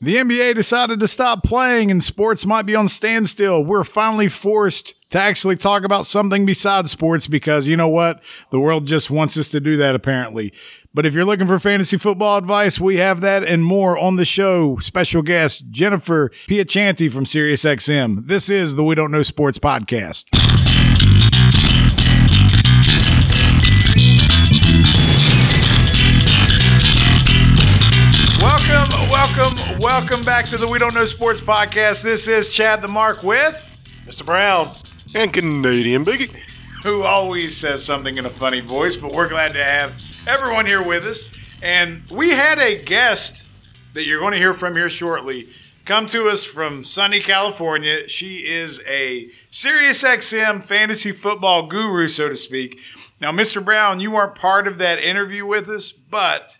The NBA decided to stop playing and sports might be on standstill. We're finally forced to actually talk about something besides sports because you know what? The world just wants us to do that apparently. But if you're looking for fantasy football advice, we have that and more on the show. Special guest Jennifer Piacenti from SiriusXM. This is the We Don't Know Sports podcast. Welcome, welcome, welcome back to the We Don't Know Sports podcast. This is Chad the Mark with Mr. Brown. And Canadian Biggie. who always says something in a funny voice, but we're glad to have everyone here with us. And we had a guest that you're going to hear from here shortly come to us from sunny California. She is a Sirius XM fantasy football guru, so to speak. Now, Mr. Brown, you weren't part of that interview with us, but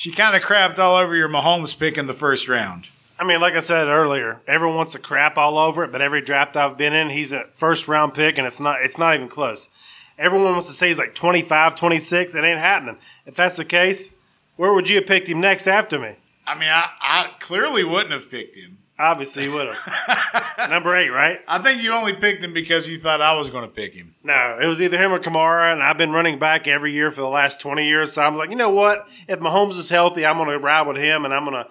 she kind of crapped all over your Mahomes pick in the first round. I mean, like I said earlier, everyone wants to crap all over it, but every draft I've been in, he's a first round pick, and it's not it's not even close. Everyone wants to say he's like 25, 26. It ain't happening. If that's the case, where would you have picked him next after me? I mean, I, I clearly wouldn't have picked him. Obviously, you would have. Number eight, right? I think you only picked him because you thought I was going to pick him. No, it was either him or Kamara, and I've been running back every year for the last 20 years. So I'm like, you know what? If Mahomes is healthy, I'm going to ride with him, and I'm going to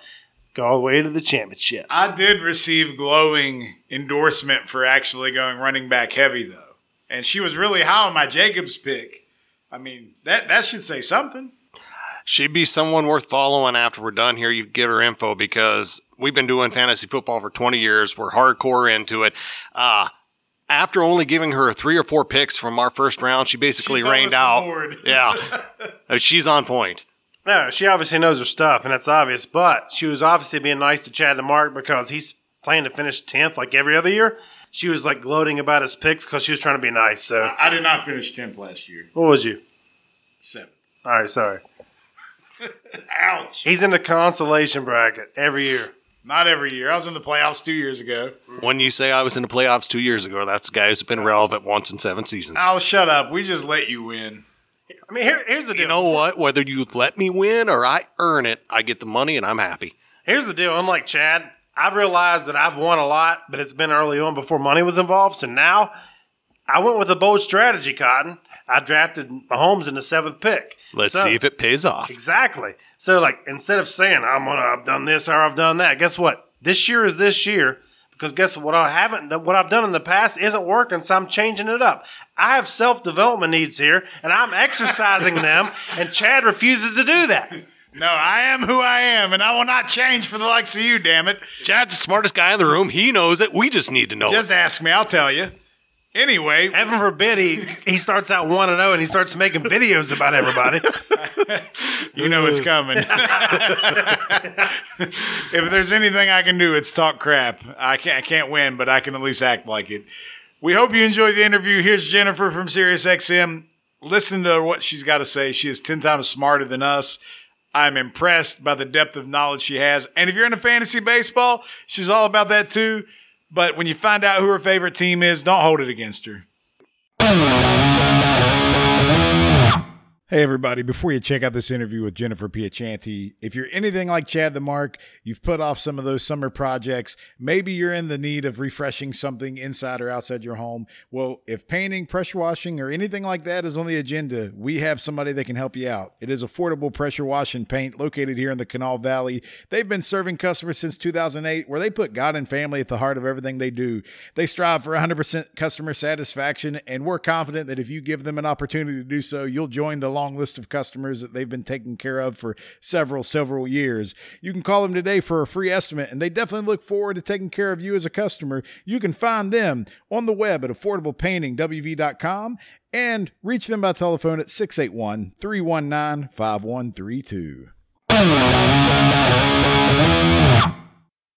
go all the way to the championship. I did receive glowing endorsement for actually going running back heavy though, and she was really high on my Jacobs pick. I mean that that should say something. She'd be someone worth following after we're done here. You get her info because we've been doing fantasy football for 20 years. We're hardcore into it. Uh, after only giving her three or four picks from our first round, she basically She rained out. board. Yeah. Uh, She's on point. No, she obviously knows her stuff, and that's obvious. But she was obviously being nice to Chad DeMark because he's planning to finish tenth like every other year. She was like gloating about his picks because she was trying to be nice. So, I did not finish tenth last year. what was you? Seven. All right, sorry. Ouch. He's in the consolation bracket every year. Not every year. I was in the playoffs two years ago. When you say I was in the playoffs two years ago, that's the guy who's been relevant once in seven seasons. Oh, shut up. We just let you win. I mean, here, here's the deal. You know what? Whether you let me win or I earn it, I get the money and I'm happy. Here's the deal. Unlike Chad, I've realized that I've won a lot, but it's been early on before money was involved. So now I went with a bold strategy, Cotton. I drafted Mahomes in the seventh pick. Let's So- see if it pays off. Exactly. So, like, instead of saying I'm gonna, I've done this or I've done that, guess what? This year is this year because guess what? I haven't, what I've done in the past isn't working, so I'm changing it up. I have self development needs here, and I'm exercising them, and Chad refuses to do that. No, I am who I am, and I will not change for the likes of you, damn it. Chad's the smartest guy in the room. He knows it. We just need to know Just it. ask me, I'll tell you. Anyway, Heaven forbid he, he starts out 1 and 0 and he starts making videos about everybody. You know it's coming. if there's anything I can do, it's talk crap. I can't, I can't win, but I can at least act like it. We hope you enjoyed the interview. Here's Jennifer from SiriusXM. Listen to what she's got to say. She is 10 times smarter than us. I'm impressed by the depth of knowledge she has. And if you're into fantasy baseball, she's all about that too. But when you find out who her favorite team is, don't hold it against her. Hey, everybody, before you check out this interview with Jennifer Piacenti, if you're anything like Chad the Mark, you've put off some of those summer projects, maybe you're in the need of refreshing something inside or outside your home. Well, if painting, pressure washing, or anything like that is on the agenda, we have somebody that can help you out. It is Affordable Pressure Wash and Paint located here in the Kanawha Valley. They've been serving customers since 2008, where they put God and family at the heart of everything they do. They strive for 100% customer satisfaction, and we're confident that if you give them an opportunity to do so, you'll join the long list of customers that they've been taking care of for several, several years. You can call them today for a free estimate, and they definitely look forward to taking care of you as a customer. You can find them on the web at affordablepaintingwv.com and reach them by telephone at 681 319 5132.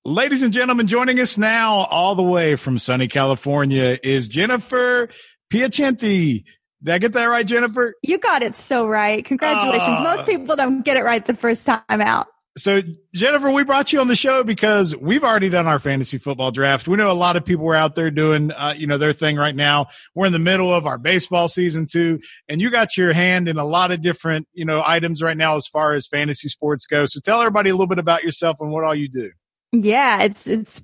Ladies and gentlemen, joining us now all the way from sunny California is Jennifer Piacenti. Did I get that right, Jennifer? You got it so right. Congratulations. Ah. Most people don't get it right the first time out. So, Jennifer, we brought you on the show because we've already done our fantasy football draft. We know a lot of people are out there doing, uh, you know, their thing right now. We're in the middle of our baseball season too, and you got your hand in a lot of different, you know, items right now as far as fantasy sports go. So, tell everybody a little bit about yourself and what all you do. Yeah, it's it's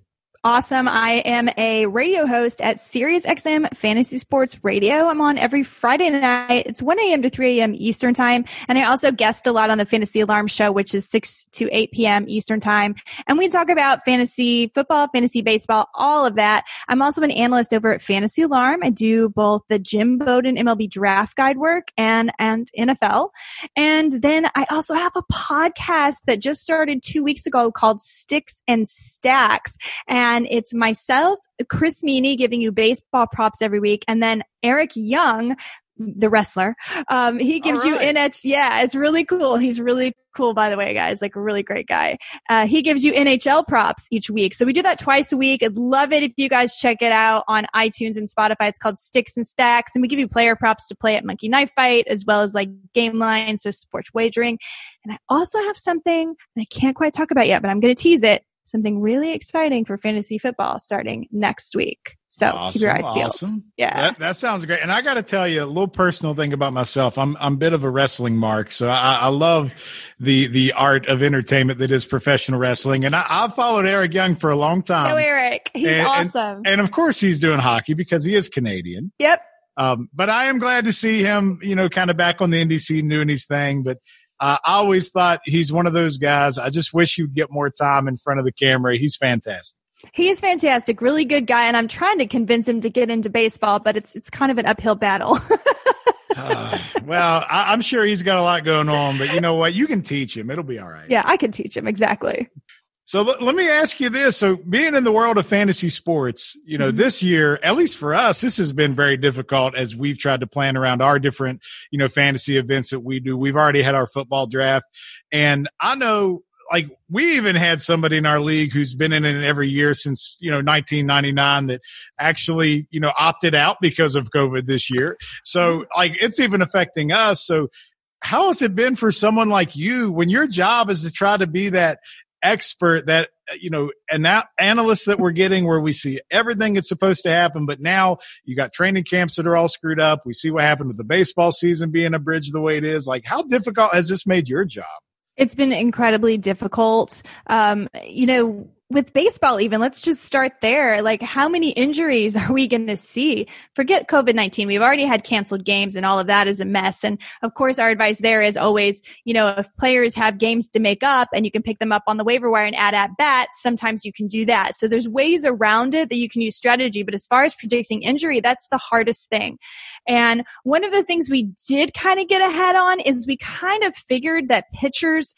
awesome. I am a radio host at SiriusXM Fantasy Sports Radio. I'm on every Friday night. It's 1 a.m. to 3 a.m. Eastern time. And I also guest a lot on the Fantasy Alarm Show, which is 6 to 8 p.m. Eastern time. And we talk about fantasy football, fantasy baseball, all of that. I'm also an analyst over at Fantasy Alarm. I do both the Jim Bowden MLB draft guide work and, and NFL. And then I also have a podcast that just started two weeks ago called Sticks and Stacks. And and it's myself, Chris Meaney giving you baseball props every week, and then Eric Young, the wrestler. Um, he gives right. you NH. Yeah, it's really cool. He's really cool, by the way, guys. Like a really great guy. Uh, he gives you NHL props each week. So we do that twice a week. I'd love it if you guys check it out on iTunes and Spotify. It's called Sticks and Stacks, and we give you player props to play at Monkey Knife Fight as well as like game lines, so sports wagering. And I also have something that I can't quite talk about yet, but I'm going to tease it something really exciting for fantasy football starting next week. So awesome, keep your eyes peeled. Awesome. Yeah. That, that, sounds great. And I got to tell you a little personal thing about myself. I'm, I'm a bit of a wrestling mark. So I, I love the, the art of entertainment that is professional wrestling. And I, have followed Eric Young for a long time. Oh, Eric. He's and, awesome. And, and of course he's doing hockey because he is Canadian. Yep. Um, but I am glad to see him, you know, kind of back on the indie scene doing his thing. But uh, I always thought he's one of those guys. I just wish he'd get more time in front of the camera. He's fantastic. He is fantastic, really good guy, and I'm trying to convince him to get into baseball, but it's it's kind of an uphill battle. uh, well, I, am sure he's got a lot going on, but you know what? You can teach him; it'll be all right. Yeah, I can teach him exactly. So l- let me ask you this. So being in the world of fantasy sports, you know, mm-hmm. this year, at least for us, this has been very difficult as we've tried to plan around our different, you know, fantasy events that we do. We've already had our football draft and I know like we even had somebody in our league who's been in it every year since, you know, 1999 that actually, you know, opted out because of COVID this year. So mm-hmm. like it's even affecting us. So how has it been for someone like you when your job is to try to be that expert that you know and that analysts that we're getting where we see everything that's supposed to happen but now you got training camps that are all screwed up. We see what happened with the baseball season being abridged the way it is. Like how difficult has this made your job? It's been incredibly difficult. Um, you know with baseball even let's just start there. Like how many injuries are we going to see? Forget covid-19 we've already had canceled games and all of that is a mess. And of course our advice there is always you know if players have games to make up and you can pick them up on the waiver wire and add at bats sometimes you can do that. So there's ways around it that you can use strategy but as far as predicting injury that's the hardest thing. And one of the things we did kind of get ahead on is we kind of figured that pitchers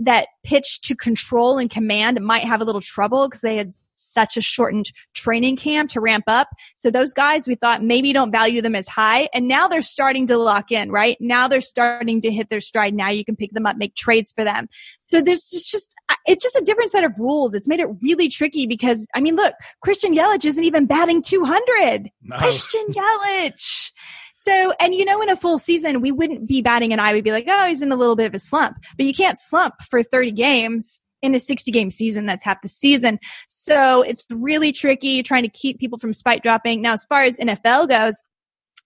that pitch to control and command might have a little trouble because they had such a shortened training camp to ramp up. So those guys, we thought maybe don't value them as high. And now they're starting to lock in, right? Now they're starting to hit their stride. Now you can pick them up, make trades for them. So there's just, just uh, it's just a different set of rules. It's made it really tricky because, I mean, look, Christian Yelich isn't even batting 200. No. Christian Yelich. So, and you know, in a full season, we wouldn't be batting an eye. We'd be like, oh, he's in a little bit of a slump, but you can't slump for 30 games in a 60 game season. That's half the season. So it's really tricky trying to keep people from spike dropping. Now, as far as NFL goes,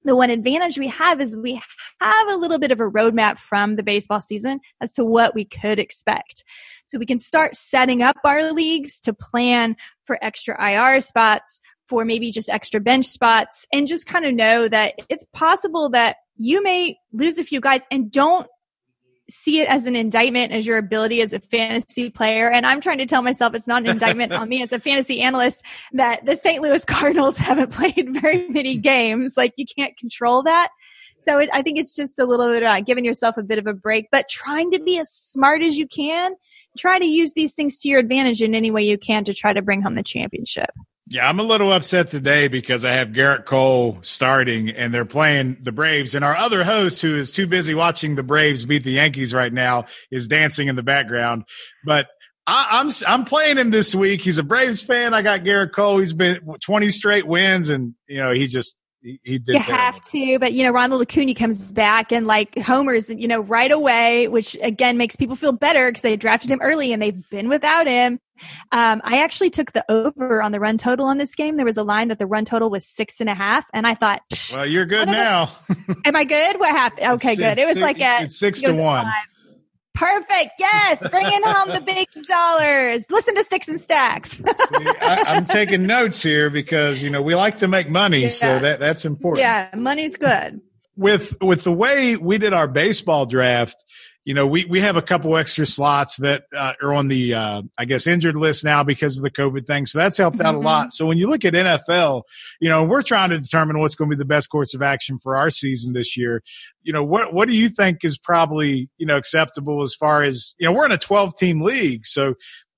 the one advantage we have is we have a little bit of a roadmap from the baseball season as to what we could expect. So we can start setting up our leagues to plan for extra IR spots, for maybe just extra bench spots and just kind of know that it's possible that you may lose a few guys and don't see it as an indictment as your ability as a fantasy player. And I'm trying to tell myself it's not an indictment on me as a fantasy analyst that the St. Louis Cardinals haven't played very many games. Like you can't control that. So it, I think it's just a little bit about giving yourself a bit of a break, but trying to be as smart as you can. Try to use these things to your advantage in any way you can to try to bring home the championship. Yeah, I'm a little upset today because I have Gerrit Cole starting and they're playing the Braves. And our other host, who is too busy watching the Braves beat the Yankees right now, is dancing in the background. But I, am I'm, I'm playing him this week. He's a Braves fan. I got Gerrit Cole. He's been 20 straight wins, and you know he just he, he did. You have to, but you know Ronald Acuna comes back and like homers, you know, right away, which again makes people feel better because they drafted him early and they've been without him. Um, I actually took the over on the run total on this game. There was a line that the run total was six and a half, and I thought, "Well, you're good now." am I good? What happened? Okay, good. It was like a six to one. Perfect. Yes. Bringing home the big dollars. Listen to Sticks and Stacks. See, I, I'm taking notes here because you know we like to make money, yeah. so that that's important. Yeah, money's good. With with the way we did our baseball draft, you know, we, we have a couple extra slots that uh, are on the, uh, I guess, injured list now because of the COVID thing. So that's helped out mm-hmm. a lot. So when you look at NFL, you know, we're trying to determine what's going to be the best course of action for our season this year. You know, what, what do you think is probably, you know, acceptable as far as, you know, we're in a 12 team league. So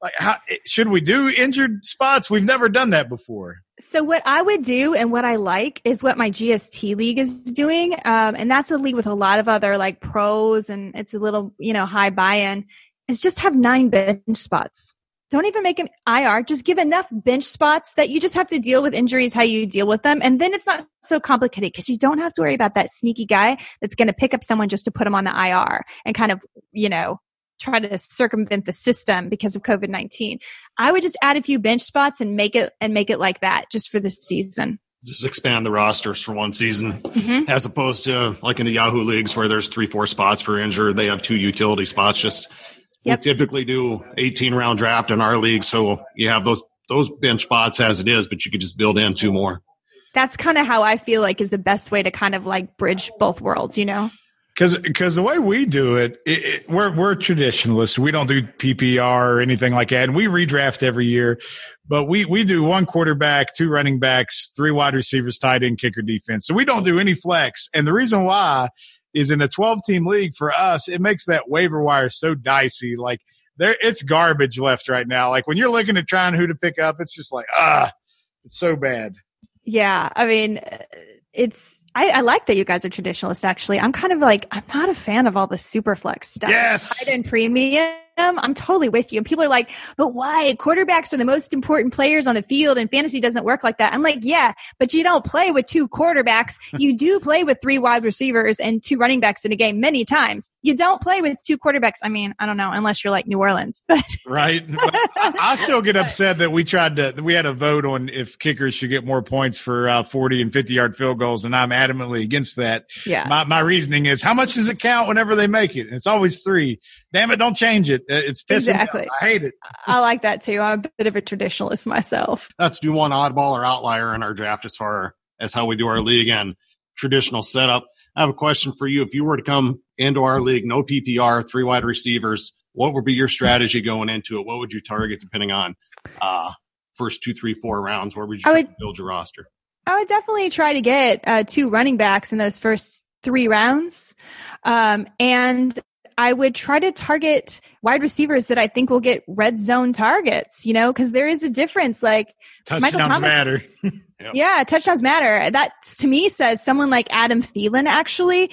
like, how, should we do injured spots? We've never done that before. So what I would do and what I like is what my GST league is doing. Um, and that's a league with a lot of other like pros and it's a little, you know, high buy-in is just have nine bench spots. Don't even make an IR. Just give enough bench spots that you just have to deal with injuries, how you deal with them. And then it's not so complicated because you don't have to worry about that sneaky guy that's going to pick up someone just to put them on the IR and kind of, you know, try to circumvent the system because of COVID-19. I would just add a few bench spots and make it and make it like that just for this season. Just expand the rosters for one season mm-hmm. as opposed to like in the Yahoo leagues where there's three, four spots for injured. They have two utility spots. Just yep. we typically do 18 round draft in our league. So you have those, those bench spots as it is, but you could just build in two more. That's kind of how I feel like is the best way to kind of like bridge both worlds, you know? Because because the way we do it, it, it, we're we're traditionalists. We don't do PPR or anything like that, and we redraft every year. But we we do one quarterback, two running backs, three wide receivers, tight end, kicker, defense. So we don't do any flex. And the reason why is in a 12 team league for us, it makes that waiver wire so dicey. Like there, it's garbage left right now. Like when you're looking at trying who to pick up, it's just like ah, it's so bad. Yeah, I mean, it's I, I, like that you guys are traditionalists. Actually, I'm kind of like I'm not a fan of all the super flex stuff. Yes, tight end premium I'm totally with you. And people are like, but why? Quarterbacks are the most important players on the field and fantasy doesn't work like that. I'm like, yeah, but you don't play with two quarterbacks. you do play with three wide receivers and two running backs in a game many times. You don't play with two quarterbacks. I mean, I don't know, unless you're like New Orleans, but right. I, I, still get upset that we tried to, we had a vote on if kickers should get more points for uh, 40 and 50 yard field goals. And I'm adamantly against that. Yeah. My, my reasoning is how much does it count whenever they make it? And it's always three. Damn it. Don't change it. It's pissing exactly. I hate it. I like that too. I'm a bit of a traditionalist myself. Let's do one oddball or outlier in our draft as far as how we do our league and traditional setup. I have a question for you. If you were to come into our league, no PPR, three wide receivers, what would be your strategy going into it? What would you target depending on uh, first two, three, four rounds? Where would you would, build your roster? I would definitely try to get uh, two running backs in those first three rounds. Um, and I would try to target wide receivers that I think will get red zone targets, you know, because there is a difference. Like touchdowns Michael Thomas, matter. yep. Yeah, touchdowns matter. That to me says someone like Adam Thielen actually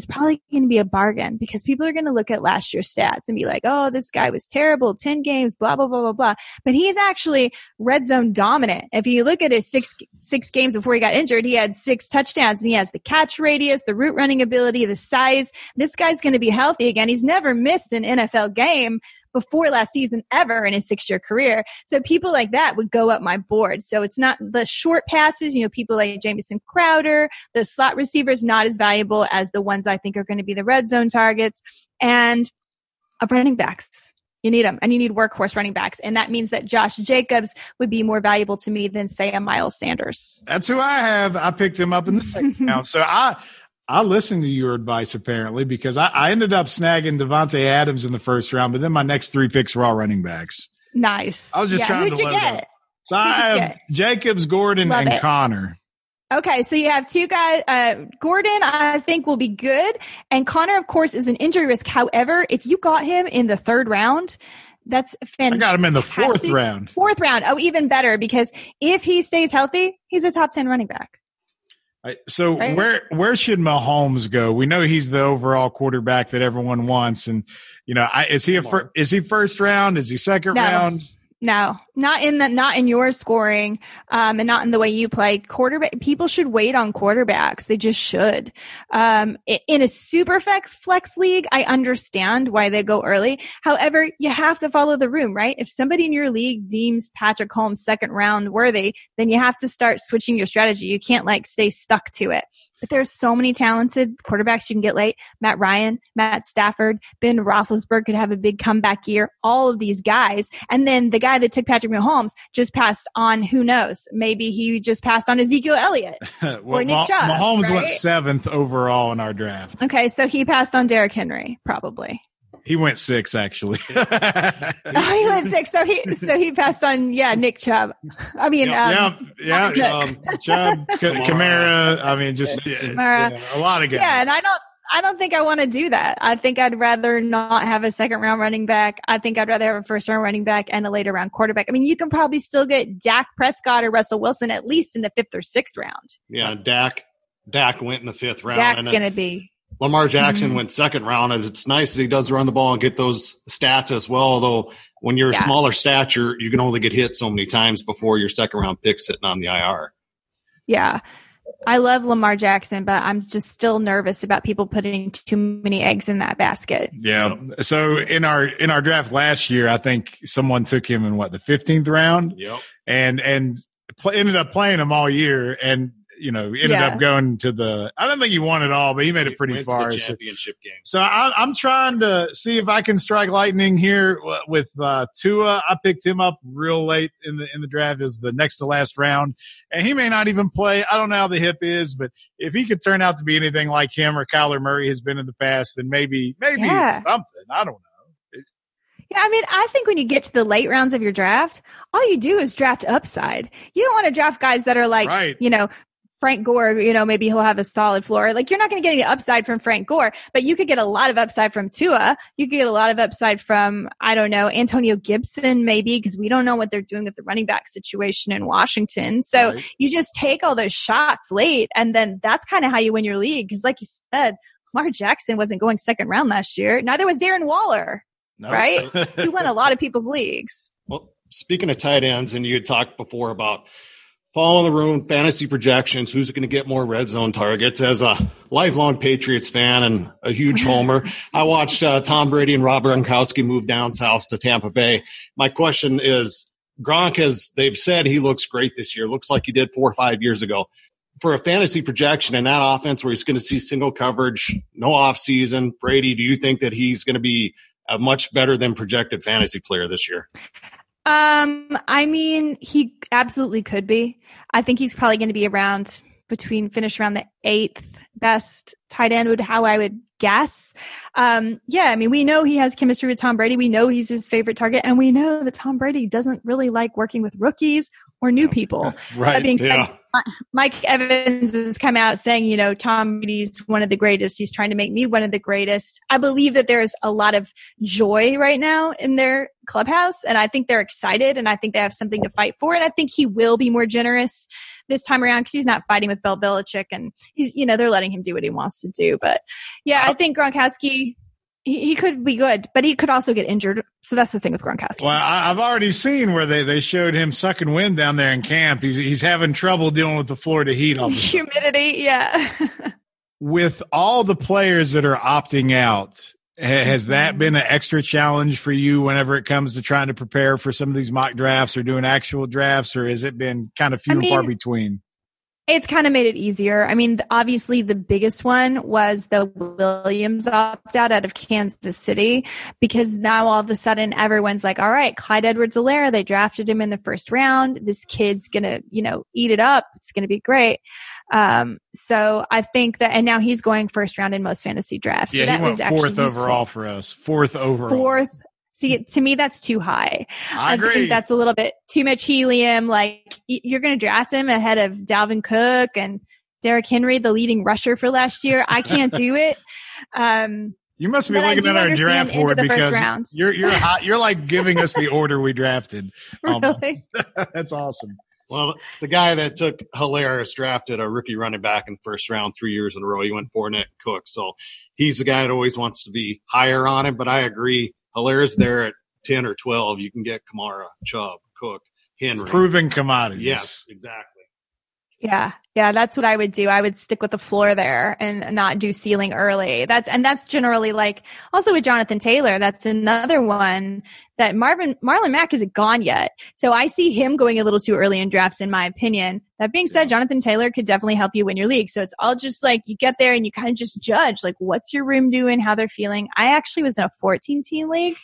is probably going to be a bargain because people are going to look at last year's stats and be like, oh, this guy was terrible, 10 games, blah, blah, blah, blah, blah. But he's actually red zone dominant. If you look at his six, six games before he got injured, he had six touchdowns and he has the catch radius, the route running ability, the size. This guy's going to be healthy again. He's never missed an NFL game before last season ever in his six year career. So people like that would go up my board. So it's not the short passes, you know, people like Jamison Crowder, the slot receivers, not as valuable as the ones I think are going to be the red zone targets and running backs. You need them and you need workhorse running backs. And that means that Josh Jacobs would be more valuable to me than say a Miles Sanders. That's who I have. I picked him up in the second round. So I, I listened to your advice apparently because I, I ended up snagging Davante Adams in the first round, but then my next three picks were all running backs. Nice. I was just yeah, trying who'd to you get? So Who'd I have Jacobs, Gordon, Love and it. Conner. Okay, so you have two guys. Uh, Gordon, I think, will be good, and Conner, of course, is an injury risk. However, if you got him in the third round, that's fantastic. I got him in the fourth round. Fourth round. Oh, even better because if he stays healthy, he's a top ten running back. Right. So right. where where should Mahomes go? We know he's the overall quarterback that everyone wants, and you know, I, is he a fir- is he first round? Is he second no. round? No, not in the not in your scoring, um, and not in the way you play. Quarterback people should wait on quarterbacks. They just should. Um, in a super flex flex league, I understand why they go early. However, you have to follow the room, right? If somebody in your league deems Patrick Mahomes second round worthy, then you have to start switching your strategy. You can't like stay stuck to it. But there's so many talented quarterbacks you can get late. Matt Ryan, Matt Stafford, Ben Roethlisberger could have a big comeback year. All of these guys, and then the guy that took Patrick Mahomes just passed on. Who knows? Maybe he just passed on Ezekiel Elliott well, or Nick Mah- Chubb. Mahomes right? went seventh overall in our draft. Okay, so he passed on Derrick Henry, probably. He went six actually. Oh, he went six. So he so he passed on yeah Nick Chubb. I mean, yeah, um, yeah, yeah. Chubb. Um, Chubb, K- Kamara. I mean, just yeah, yeah, a lot of guys. yeah, and I don't. I don't think I want to do that. I think I'd rather not have a second round running back. I think I'd rather have a first round running back and a later round quarterback. I mean, you can probably still get Dak Prescott or Russell Wilson at least in the fifth or sixth round. Yeah, Dak. Dak went in the fifth round. Dak's going to be. Lamar Jackson Mhm. went second round, and it's nice that he does run the ball and get those stats as well. Although when you're a smaller stature, you can only get hit so many times before your second round pick sitting on the IR. Yeah. I love Lamar Jackson, but I'm just still nervous about people putting too many eggs in that basket. Yeah. So in our in our draft last year, I think someone took him in what the fifteenth round, Yep. and and pl- ended up playing him all year, and you know ended Yeah. up going to the. I don't think he won it all, but he made it pretty Went to far. the So, championship game. so I, I'm trying to see if I can strike lightning here with uh, Tua. I picked him up real late in the in the draft as the next to last round, and he may not even play. I don't know how the hip is, but if he could turn out to be anything like him or Kyler Murray has been in the past, then maybe maybe Yeah. it's something. I don't know. Yeah, I mean, I think when you get to the late rounds of your draft, all you do is draft upside. You don't want to draft guys that are like, Right. you know, Frank Gore, you know, maybe he'll have a solid floor. Like you're not going to get any upside from Frank Gore, but you could get a lot of upside from Tua. You could get a lot of upside from, I don't know, Antonio Gibson, maybe, because we don't know what they're doing with the running back situation in Washington. So Right. you just take all those shots late and then that's kind of how you win your league. Cause like you said, Lamar Jackson wasn't going second round last year. Neither was Darren Waller, No. right? he won a lot of people's leagues. Well, speaking of tight ends, and you had talked before about following the room, fantasy projections, who's going to get more red zone targets. As a lifelong Patriots fan and a huge homer, I watched uh, Tom Brady and Rob Gronkowski move down south to Tampa Bay. My question is, Gronk, as they've said, he looks great this year. Looks like he did four or five years ago. For a fantasy projection in that offense where he's going to see single coverage, no off season, Brady, do you think that he's going to be a much better than projected fantasy player this year? Um, I mean, he absolutely could be. I think he's probably going to be around between finish around the eighth best tight end would how I would guess. Um, yeah, I mean, we know he has chemistry with Tom Brady. We know he's his favorite target, and we know that Tom Brady doesn't really like working with rookies or new people. Right. That being said, Yeah. Mike Evans has come out saying, you know, Tom Brady's one of the greatest. He's trying to make me one of the greatest. I believe that there's a lot of joy right now in their clubhouse, and I think they're excited, and I think they have something to fight for. And I think he will be more generous this time around because he's not fighting with Bill Belichick, and he's, you know, they're letting him do what he wants to do. But yeah, I think Gronkowski. He, he could be good, but he could also get injured. So that's the thing with Gronkowski. Well, I, I've already seen where they, they showed him sucking wind down there in camp. He's he's having trouble dealing with the Florida heat all the time. Humidity, yeah. With all the players that are opting out, has that mm-hmm. been an extra challenge for you whenever it comes to trying to prepare for some of these mock drafts or doing actual drafts, or has it been kind of few I and far between? It's kind of made it easier. I mean, obviously, the biggest one was the Williams opt out out of Kansas City because now all of a sudden everyone's like, all right, Clyde Edwards-Helaire, they drafted him in the first round. This kid's going to, you know, eat it up. It's going to be great. Um, so I think that, and now he's going first round in most fantasy drafts. Yeah, so that he went was actually fourth useful. overall for us. Fourth overall. Fourth. See, to me, that's too high. I agree. think that's a little bit too much helium. Like you're going to draft him ahead of Dalvin Cook and Derrick Henry, the leading rusher for last year. I can't do it. Um, you must be looking at our draft board because round. you're you're hot, you're like giving us the order we drafted. almost. really. That's awesome. Well, the guy that took Hilarious drafted a rookie running back in the first round three years in a row. He went Fournette Cook. So he's the guy that always wants to be higher on him. But I agree. Hilarious there at 10 or 12. You can get Kamara, Chubb, Cook, Henry. Proven commodities. Yes, exactly. Yeah. Yeah, that's what I would do. I would stick with the floor there and not do ceiling early. That's and that's generally like also with Jonathan Taylor. That's another one that Marvin Marlon Mack isn't gone yet. So I see him going a little too early in drafts, in my opinion. That being said, Jonathan Taylor could definitely help you win your league. So it's all just like you get there and you kind of just judge like what's your room doing, how they're feeling. I actually was in a 14 team league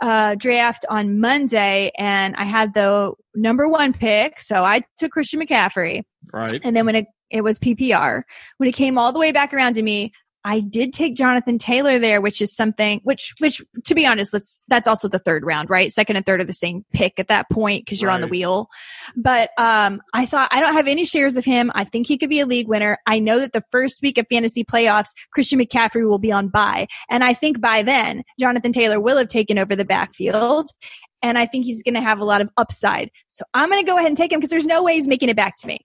uh, draft on Monday, and I had the number one pick. So I took Christian McCaffrey. Right. And then when it, it was PPR, when it came all the way back around to me, I did take Jonathan Taylor there, which is something which, which to be honest, let's, that's also the third round, right? Second and third are the same pick at that point because you're right. on the wheel. But, um, I thought I don't have any shares of him. I think he could be a league winner. I know that the first week of fantasy playoffs, Christian McCaffrey will be on bye. And I think by then, Jonathan Taylor will have taken over the backfield and I think he's going to have a lot of upside. So I'm going to go ahead and take him because there's no way he's making it back to me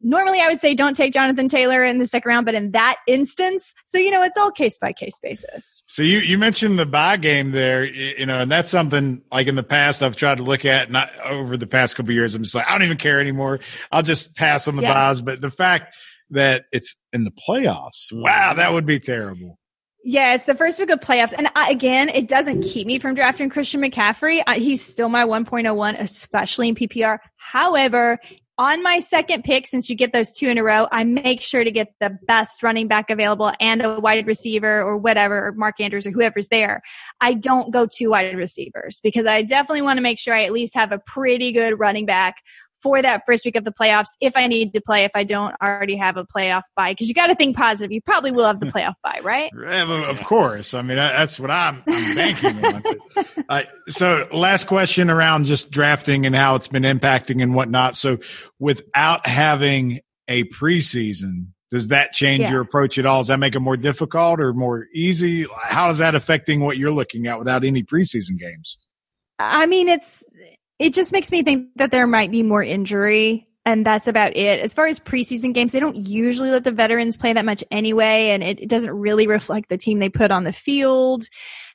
normally I would say don't take Jonathan Taylor in the second round, but in that instance, so you know, it's all case by case basis. So you, you mentioned the buy game there, you know, and that's something like in the past I've tried to look at not over the past couple years. I'm just like, I don't even care anymore. I'll just pass on the yeah. buys. But the fact that it's in the playoffs, wow, mm-hmm. that would be terrible. Yeah, it's the first week of playoffs. And I, again, it doesn't keep me from drafting Christian McCaffrey. I, he's still my 1.01, especially in PPR. However, on my second pick, since you get those two in a row, I make sure to get the best running back available and a wide receiver or whatever, or Mark Andrews or whoever's there. I don't go two wide receivers because I definitely want to make sure I at least have a pretty good running back for that first week of the playoffs if I need to play, if I don't already have a playoff bye. Because you got to think positive. You probably will have the playoff bye, right? Of course. I mean, that's what I'm, I'm banking on. uh, so, last question around just drafting and how it's been impacting and whatnot. So, without having a preseason, does that change yeah. your approach at all? Does that make it more difficult or more easy? How is that affecting what you're looking at without any preseason games? I mean, it's it just makes me think that there might be more injury and that's about it. As far as preseason games, they don't usually let the veterans play that much anyway, and it, it doesn't really reflect the team they put on the field.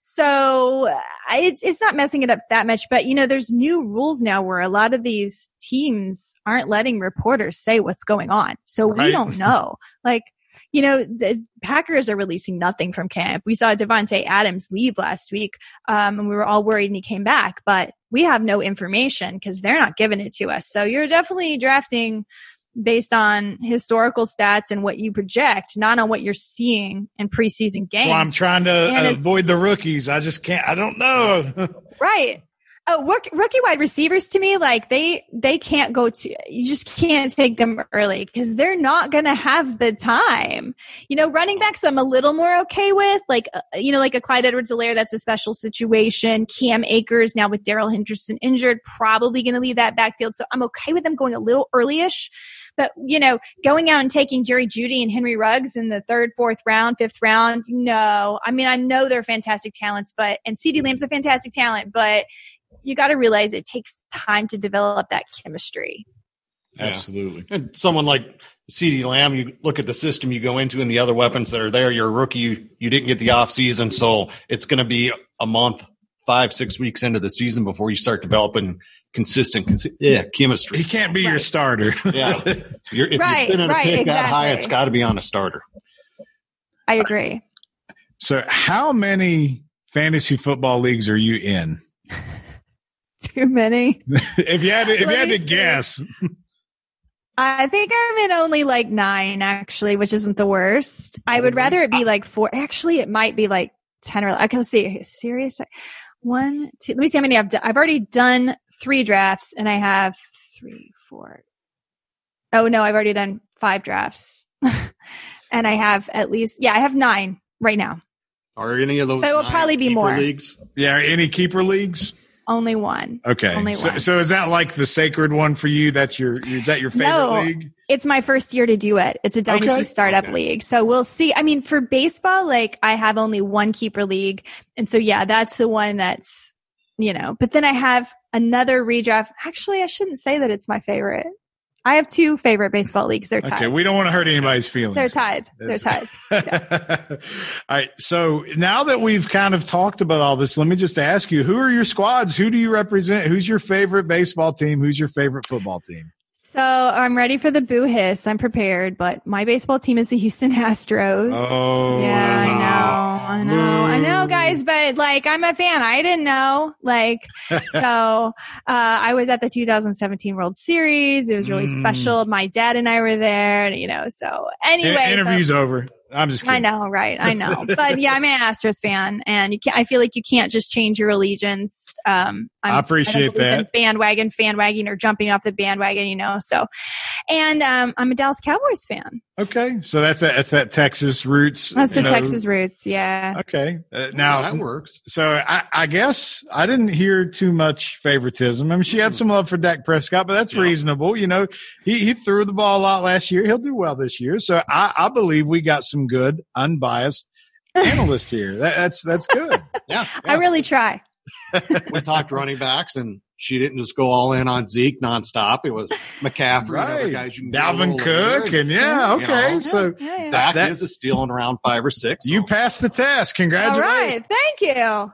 So it's it's not messing it up that much. But you know, there's new rules now where a lot of these teams aren't letting reporters say what's going on, so right. we don't know. Like you know, the Packers are releasing nothing from camp. We saw Davante Adams leave last week, um, and we were all worried and he came back, but we have no information because they're not giving it to us. So you're definitely drafting based on historical stats and what you project, not on what you're seeing in preseason games. So I'm trying to avoid the rookies. I just can't. I don't know. right. Oh, rookie wide receivers to me, like they they can't go to. You just can't take them early because they're not going to have the time. You know, running backs, I'm a little more okay with. Like uh, you know, like a Clyde Edwards-Helaire, that's a special situation. Cam Akers now with Darrell Henderson injured, probably going to leave that backfield, so I'm okay with them going a little earlyish. But you know, going out and taking Jerry Jeudy and Henry Ruggs in the third, fourth round, fifth round, no. I mean, I know they're fantastic talents, but and CeeDee Lamb's a fantastic talent, but you got to realize it takes time to develop that chemistry. Yeah. Absolutely. And someone like CeeDee Lamb, you look at the system you go into and the other weapons that are there. You're a rookie. You, you didn't get the off season. So it's going to be a month, five, six weeks into the season before you start developing consistent, consi- yeah, chemistry. He can't be right. your starter. yeah. You're, if right, you've been in a right, pick exactly. that high, it's got to be on a starter. I agree. So how many fantasy football leagues are you in? Too many. if you had to, if you had to guess. I think I'm in only like nine actually, which isn't the worst. I would rather it be mm-hmm. like four. Actually, it might be like 10 or I can see serious. One, two, let me see how many I've done. I've already done three drafts and I have three, four. Oh no, I've already done five drafts and I have at least, yeah, I have nine right now. Are any of those? But it will probably be more leagues. Yeah. Any keeper leagues? Only one. Okay. Only so, one. so is that like the sacred one for you? That's your is that your favorite no, league? It's my first year to do it. It's a dynasty okay. startup okay. league. So we'll see. I mean, for baseball, like I have only one keeper league. And so yeah, that's the one that's you know, but then I have another redraft. Actually, I shouldn't say that it's my favorite. I have two favorite baseball leagues. They're tied. Okay, we don't want to hurt anybody's feelings. They're tied. They're tied. Yeah. all right. So now that we've kind of talked about all this, let me just ask you: Who are your squads? Who do you represent? Who's your favorite baseball team? Who's your favorite football team? So I'm ready for the boo hiss. I'm prepared, but my baseball team is the Houston Astros. Oh, yeah, I know, I know, I know, guys. But like, I'm a fan. I didn't know. Like, so uh, I was at the 2017 World Series. It was really Mm. special. My dad and I were there. You know. So anyway, so- interview's over. I'm just I know, right? I know, but yeah, I'm an Astros fan, and you can't. I feel like you can't just change your allegiance. Um, I'm, I appreciate in that. bandwagon, fan wagging, or jumping off the bandwagon. You know, so, and um, I'm a Dallas Cowboys fan. Okay, so that's that. That's that Texas roots. That's the know. Texas roots. Yeah. Okay, uh, Now now that works. So I, I guess I didn't hear too much favoritism. I mean, she had some love for Dak Prescott, but that's Yeah. reasonable. You know, he, he threw the ball a lot last year. He'll do well this year. So I, I believe we got some good, unbiased analyst here. That, that's that's good. Yeah, I really try. We talked running backs, and she didn't just go all in on Zeke nonstop. It was McCaffrey and other right. guys. You can get a Dalvin Cook later. and yeah, You okay. know, So yeah, yeah. Dak that- is a steal in round five or six. you so- passed the test. All Congratulations. right. Thank you.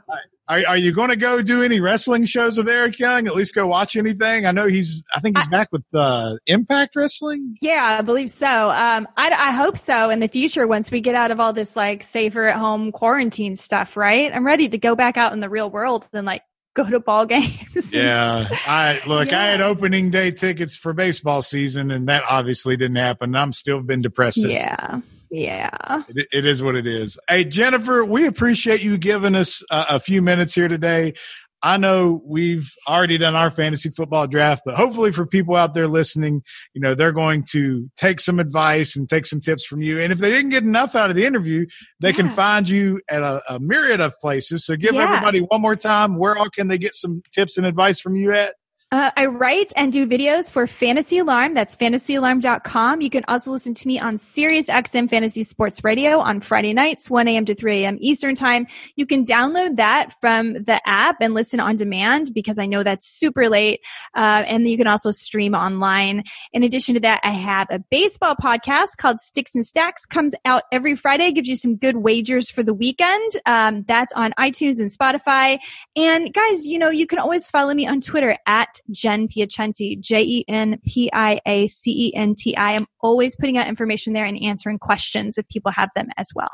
Are, are you going to go do any wrestling shows with Eric Young? At least go watch anything? I know he's, I think he's back with uh, Impact Wrestling. Yeah, I believe so. Um, I, I hope so in the future once we get out of all this like safer at home quarantine stuff, right? I'm ready to go back out in the real world and like go to ball games. Yeah. I look, I had opening day tickets for baseball season and that obviously didn't happen. I'm still been depressed. since. yeah. Yeah. It, it is what it is. Hey, Jennifer, we appreciate you giving us a, a few minutes here today. I know we've already done our fantasy football draft, but hopefully for people out there listening, you know, they're going to take some advice and take some tips from you. And if they didn't get enough out of the interview, they can find you at a, a myriad of places. So give Yeah. everybody one more time, where all can they get some tips and advice from you at? Uh, I write and do videos for Fantasy Alarm. That's fantasyalarm.com. You can also listen to me on Sirius XM Fantasy Sports Radio on Friday nights, 1 a.m. to 3 a.m. Eastern time. You can download that from the app and listen on demand because I know that's super late. Uh, and you can also stream online. In addition to that, I have a baseball podcast called Sticks and Stacks comes out every Friday, gives you some good wagers for the weekend. Um, that's on iTunes and Spotify. And guys, you know, you can always follow me on Twitter at Jen Piacenti, J E N P I A C E N T I. I'm always putting out information there and answering questions if people have them as well.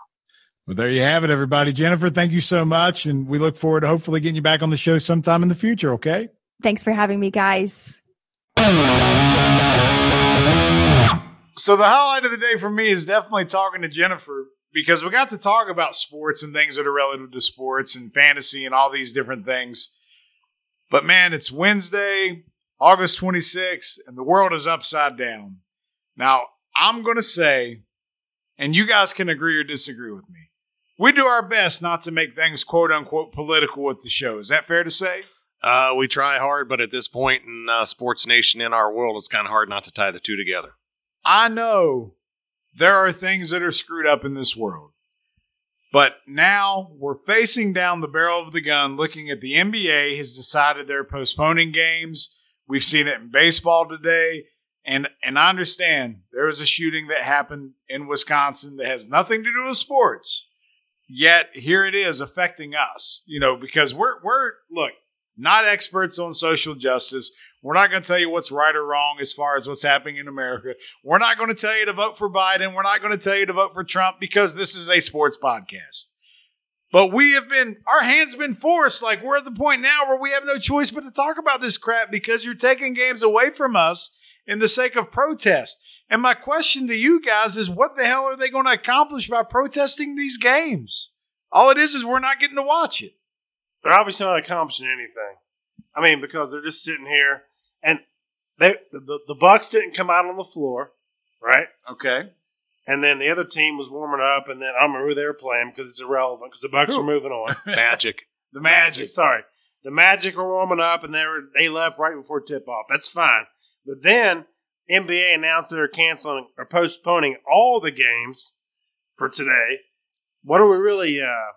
Well, there you have it, everybody. Jennifer, thank you so much. And we look forward to hopefully getting you back on the show sometime in the future. Okay. Thanks for having me, guys. So the highlight of the day for me is definitely talking to Jennifer because we got to talk about sports and things that are relative to sports and fantasy and all these different things. But man, it's Wednesday, August 26th, and the world is upside down. Now, I'm going to say, and you guys can agree or disagree with me, we do our best not to make things quote unquote political with the show. Is that fair to say? Uh, we try hard, but at this point in uh, Sports Nation in our world, it's kind of hard not to tie the two together. I know there are things that are screwed up in this world. But now we're facing down the barrel of the gun looking at the NBA has decided they're postponing games. We've seen it in baseball today. And and I understand there was a shooting that happened in Wisconsin that has nothing to do with sports. Yet here it is affecting us. You know, because we're we're look, not experts on social justice. We're not going to tell you what's right or wrong as far as what's happening in America. We're not going to tell you to vote for Biden. We're not going to tell you to vote for Trump because this is a sports podcast. But we have been, our hands have been forced. Like we're at the point now where we have no choice but to talk about this crap because you're taking games away from us in the sake of protest. And my question to you guys is what the hell are they going to accomplish by protesting these games? All it is is we're not getting to watch it. They're obviously not accomplishing anything. I mean, because they're just sitting here, and they the, the, the Bucks didn't come out on the floor, right? Okay. And then the other team was warming up, and then I don't remember who they were playing because it's irrelevant because the Bucks Who? are moving on. Magic. The Magic. Sorry, the Magic were warming up, and they were they left right before tip off. That's fine. But then NBA announced they're canceling or postponing all the games for today. What are we really uh,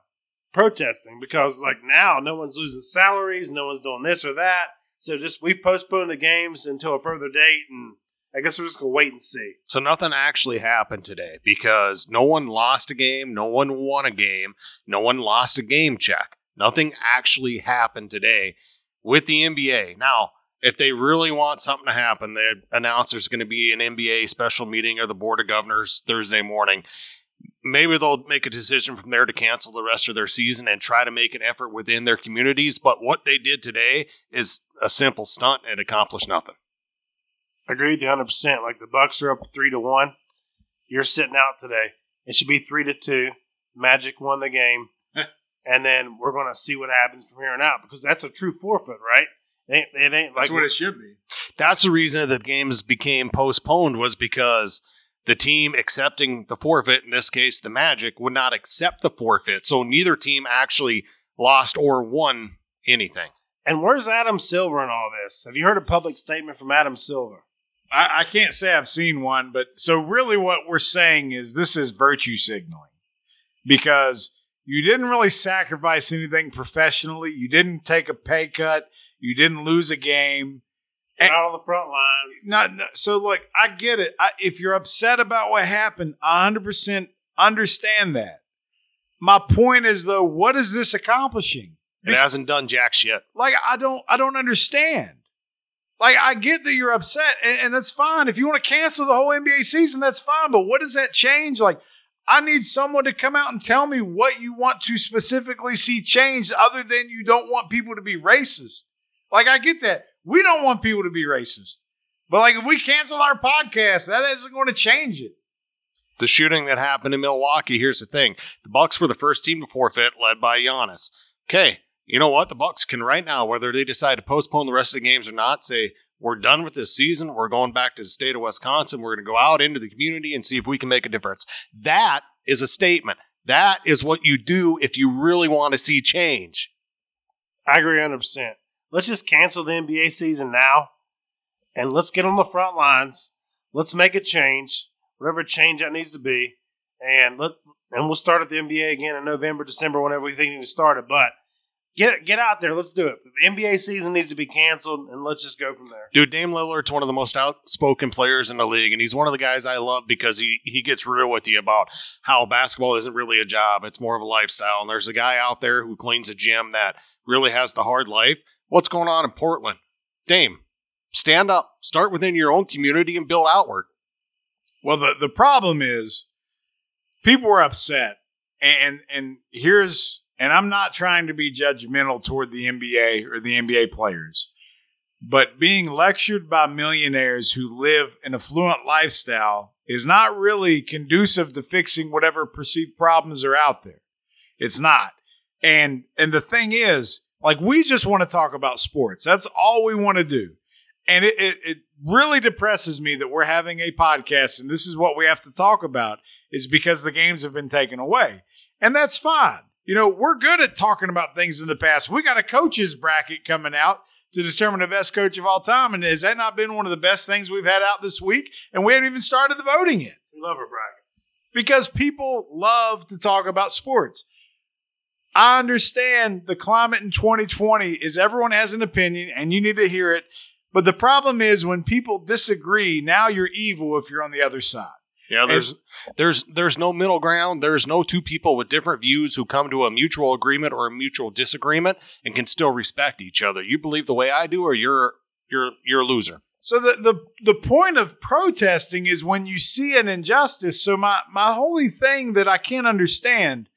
protesting? Because like now, no one's losing salaries, no one's doing this or that. So just we postponed the games until a further date, and I guess we're just gonna wait and see. So nothing actually happened today because no one lost a game, no one won a game, no one lost a game check. Nothing actually happened today with the NBA. Now, If they really want something to happen, they announce there's going to be an NBA special meeting of the Board of Governors Thursday morning. Maybe they'll make a decision from there to cancel the rest of their season and try to make an effort within their communities. But what they did today is a simple stunt and accomplished nothing. I agree with you 100. percent Like the Bucks are up three to one. You're sitting out today. It should be three to two. Magic won the game, and then we're going to see what happens from here on out because that's a true forfeit, right? It ain't, it ain't like That's what it should be. That's the reason that the games became postponed was because the team accepting the forfeit, in this case the Magic, would not accept the forfeit. So neither team actually lost or won anything. And where's Adam Silver in all this? Have you heard a public statement from Adam Silver? I, I can't say I've seen one, but so really what we're saying is this is virtue signaling because you didn't really sacrifice anything professionally. You didn't take a pay cut. You didn't lose a game. Out on the front lines. Not, not- so look, I get it. I, if you're upset about what happened, I 100% understand that. My point is though, what is this accomplishing? It hasn't done jack shit. Like I don't I don't understand. Like I get that you're upset and, and that's fine. If you want to cancel the whole NBA season, that's fine. But what does that change? Like I need someone to come out and tell me what you want to specifically see changed other than you don't want people to be racist. Like I get that. We don't want people to be racist. But like if we cancel our podcast, that isn't going to change it. The shooting that happened in Milwaukee, here's the thing. The Bucks were the first team to forfeit, led by Giannis. Okay, you know what? The Bucks can right now, whether they decide to postpone the rest of the games or not, say, we're done with this season. We're going back to the state of Wisconsin. We're going to go out into the community and see if we can make a difference. That is a statement. That is what you do if you really want to see change. I agree 100%. Let's just cancel the NBA season now and let's get on the front lines. Let's make a change, whatever change that needs to be. And let and we'll start at the NBA again in November, December, whenever we think we need to start it. But get get out there. Let's do it. The NBA season needs to be canceled, and let's just go from there. Dude, Dame Lillard's one of the most outspoken players in the league, and he's one of the guys I love because he he gets real with you about how basketball isn't really a job; it's more of a lifestyle. And there's a guy out there who cleans a gym that really has the hard life. What's going on in Portland? Dame, stand up, start within your own community, and build outward. Well, the, the problem is people were upset. And and here's and I'm not trying to be judgmental toward the NBA or the NBA players. But being lectured by millionaires who live an affluent lifestyle is not really conducive to fixing whatever perceived problems are out there. It's not. And and the thing is, like we just want to talk about sports. That's all we want to do. And it, it, it really depresses me that we're having a podcast and this is what we have to talk about is because the games have been taken away. And that's fine. You know, we're good at talking about things in the past. We got a coaches bracket coming out to determine the best coach of all time. And has that not been one of the best things we've had out this week? And we haven't even started the voting yet We love our bracket. because people love to talk about sports. I understand the climate in 2020 is everyone has an opinion and you need to hear it. But the problem is when people disagree, now you're evil if you're on the other side. Yeah, there's there's there's no middle ground. There's no two people with different views who come to a mutual agreement or a mutual disagreement and can still respect each other. You believe the way I do, or you're you're you're a loser. So the, the the point of protesting is when you see an injustice. So my my holy thing that I can't understand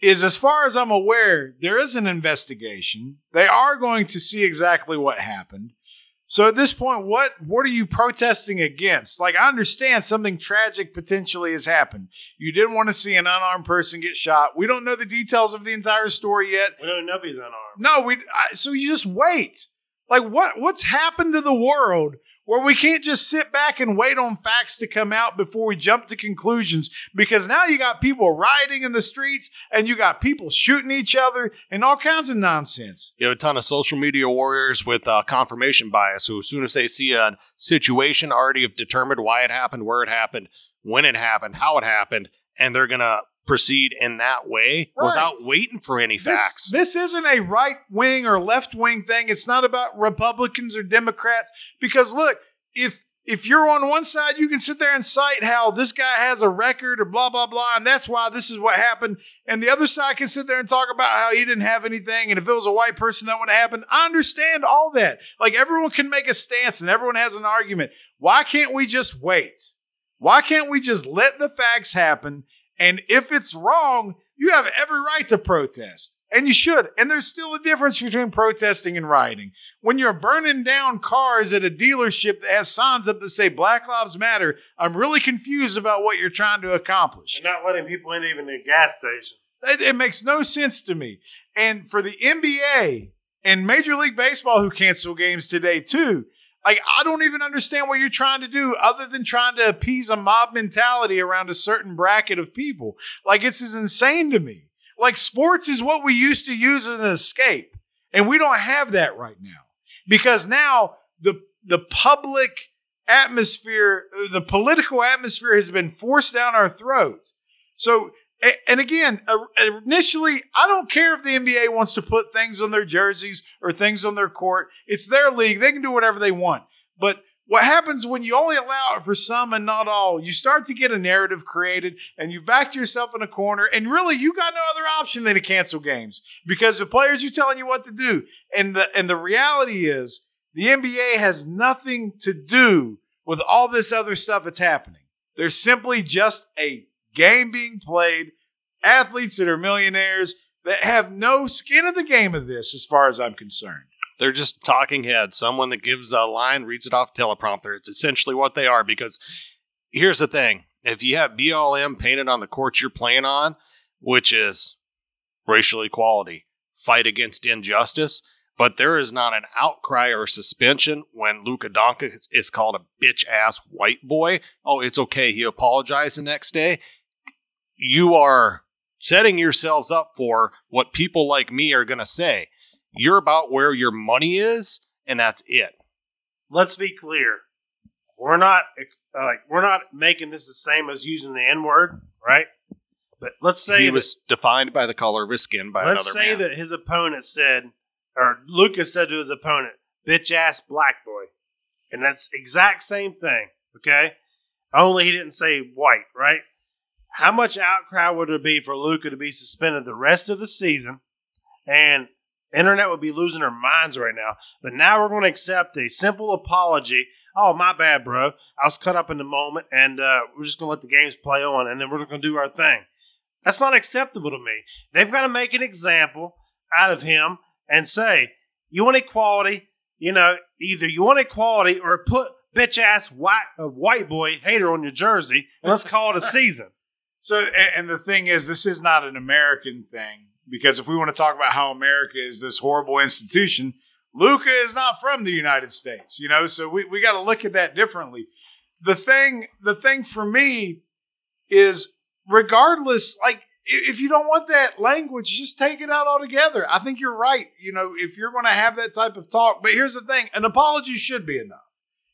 is as far as I'm aware, there is an investigation. They are going to see exactly what happened. So at this point, what what are you protesting against? Like I understand something tragic potentially has happened. You didn't want to see an unarmed person get shot. We don't know the details of the entire story yet. We don't know if he's unarmed. No, we. I, so you just wait. Like what? What's happened to the world where we can't just sit back and wait on facts to come out before we jump to conclusions? Because now you got people rioting in the streets and you got people shooting each other and all kinds of nonsense. You have a ton of social media warriors with uh, confirmation bias who, as soon as they see a situation, already have determined why it happened, where it happened, when it happened, how it happened, and they're gonna proceed in that way Right. without waiting for any This, facts. this isn't a right wing or left wing thing. It's not about Republicans or Democrats. Because look, if if you're on one side, you can sit there and cite how this guy has a record or blah, blah, blah, and that's why this is what happened. And the other side can sit there and talk about how he didn't have anything. And if it was a white person, that would have happened. I understand all that. Like everyone can make a stance and everyone has an argument. Why can't we just wait? Why can't we just let the facts happen? And if it's wrong, you have every right to protest. And you should. And there's still a difference between protesting and rioting. When you're burning down cars at a dealership that has signs up that say Black Lives Matter, I'm really confused about what you're trying to accomplish. And not letting people in even the gas station. It, it makes no sense to me. And for the NBA and Major League Baseball who cancel games today too, like I don't even understand what you're trying to do other than trying to appease a mob mentality around a certain bracket of people. Like it's is insane to me. Like sports is what we used to use as an escape. And we don't have that right now. Because now the the public atmosphere, the political atmosphere has been forced down our throat. So and again, initially, I don't care if the NBA wants to put things on their jerseys or things on their court. It's their league. They can do whatever they want. But what happens when you only allow it for some and not all? You start to get a narrative created and you've backed yourself in a corner. And really, you got no other option than to cancel games because the players are telling you what to do. And the, and the reality is the NBA has nothing to do with all this other stuff that's happening. There's simply just a game being played, athletes that are millionaires that have no skin in the game of this, as far as I'm concerned. They're just talking heads. Someone that gives a line, reads it off teleprompter. It's essentially what they are because here's the thing. If you have BLM painted on the court you're playing on, which is racial equality, fight against injustice, but there is not an outcry or suspension when Luka Doncic is called a bitch ass white boy. Oh, it's okay. He apologized the next day. You are setting yourselves up for what people like me are going to say. You're about where your money is, and that's it. Let's be clear. We're not uh, like we're not making this the same as using the N word, right? But let's say he that, was defined by the color of his skin by let's another say man. that his opponent said, or Lucas said to his opponent, "Bitch ass black boy," and that's exact same thing. Okay, only he didn't say white, right? How much outcry would there be for Luka to be suspended the rest of the season? And internet would be losing their minds right now. But now we're going to accept a simple apology. Oh, my bad, bro. I was caught up in the moment, and uh, we're just going to let the games play on, and then we're going to do our thing. That's not acceptable to me. They've got to make an example out of him and say, you want equality, you know, either you want equality or put bitch ass white, uh, white boy hater on your jersey, and let's call it a season. So, and, the thing is, this is not an American thing because if we want to talk about how America is this horrible institution, Luka is not from the United States, you know. So we, we got to look at that differently. The thing, the thing for me is, regardless, like if you don't want that language, just take it out altogether. I think you're right. You know, if you're going to have that type of talk, but here's the thing: an apology should be enough.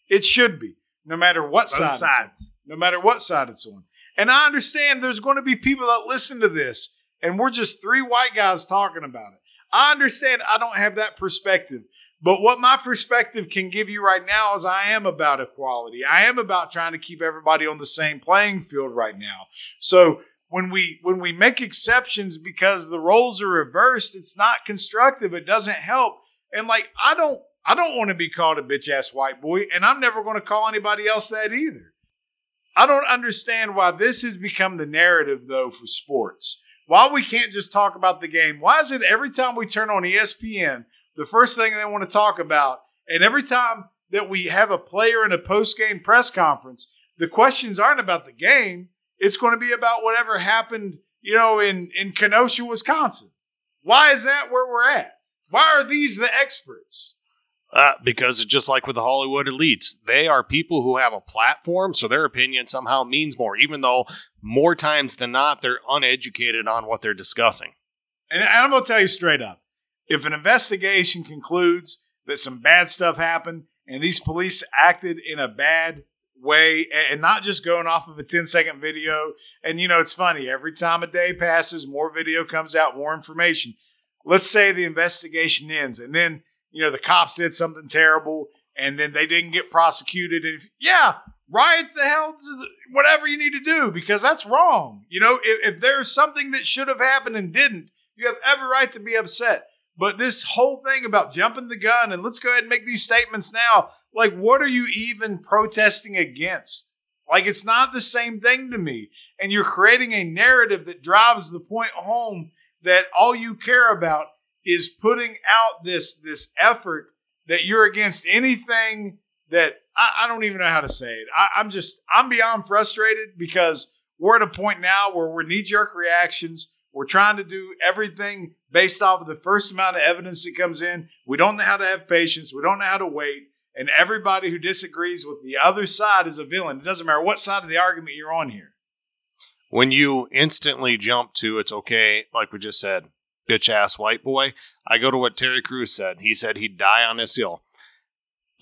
It should be, no matter what Both side. sides. no matter what side it's on. And I understand there's going to be people that listen to this, and we're just three white guys talking about it. I understand I don't have that perspective. But what my perspective can give you right now is I am about equality. I am about trying to keep everybody on the same playing field right now. So when we when we make exceptions because the roles are reversed, it's not constructive. It doesn't help. And like I don't I don't want to be called a bitch ass white boy, and I'm never going to call anybody else that either. I don't understand why this has become the narrative though for sports. Why we can't just talk about the game? Why is it every time we turn on ESPN, the first thing they want to talk about, and every time that we have a player in a post game press conference, the questions aren't about the game. It's going to be about whatever happened, you know, in in Kenosha, Wisconsin. Why is that where we're at? Why are these the experts? Uh, because it's just like with the Hollywood elites, they are people who have a platform, so their opinion somehow means more, even though more times than not, they're uneducated on what they're discussing. And I'm going to tell you straight up if an investigation concludes that some bad stuff happened and these police acted in a bad way and not just going off of a 10 second video, and you know, it's funny, every time a day passes, more video comes out, more information. Let's say the investigation ends and then, you know, the cops did something terrible and then they didn't get prosecuted. And if, yeah, riot the hell, whatever you need to do, because that's wrong. You know, if, if there's something that should have happened and didn't, you have every right to be upset. But this whole thing about jumping the gun and let's go ahead and make these statements now, like, what are you even protesting against? Like, it's not the same thing to me. And you're creating a narrative that drives the point home that all you care about is putting out this this effort that you're against anything that I, I don't even know how to say it. I, I'm just I'm beyond frustrated because we're at a point now where we're knee jerk reactions. We're trying to do everything based off of the first amount of evidence that comes in. We don't know how to have patience. We don't know how to wait. And everybody who disagrees with the other side is a villain. It doesn't matter what side of the argument you're on here. when you instantly jump to it's okay, like we just said, bitch ass white boy, I go to what Terry Crews said. He said he'd die on this hill.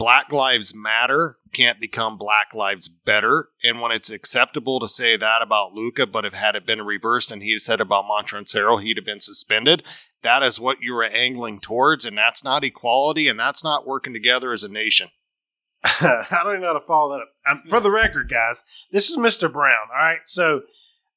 Black Lives Matter can't become Black Lives Better. And when it's acceptable to say that about Luka, but if had it been reversed and he had said about Montrezl, he'd have been suspended. That is what you were angling towards, and that's not equality, and that's not working together as a nation. I don't even know how to follow that up. Um, for the record, guys, this is Mr. Brown. All right, so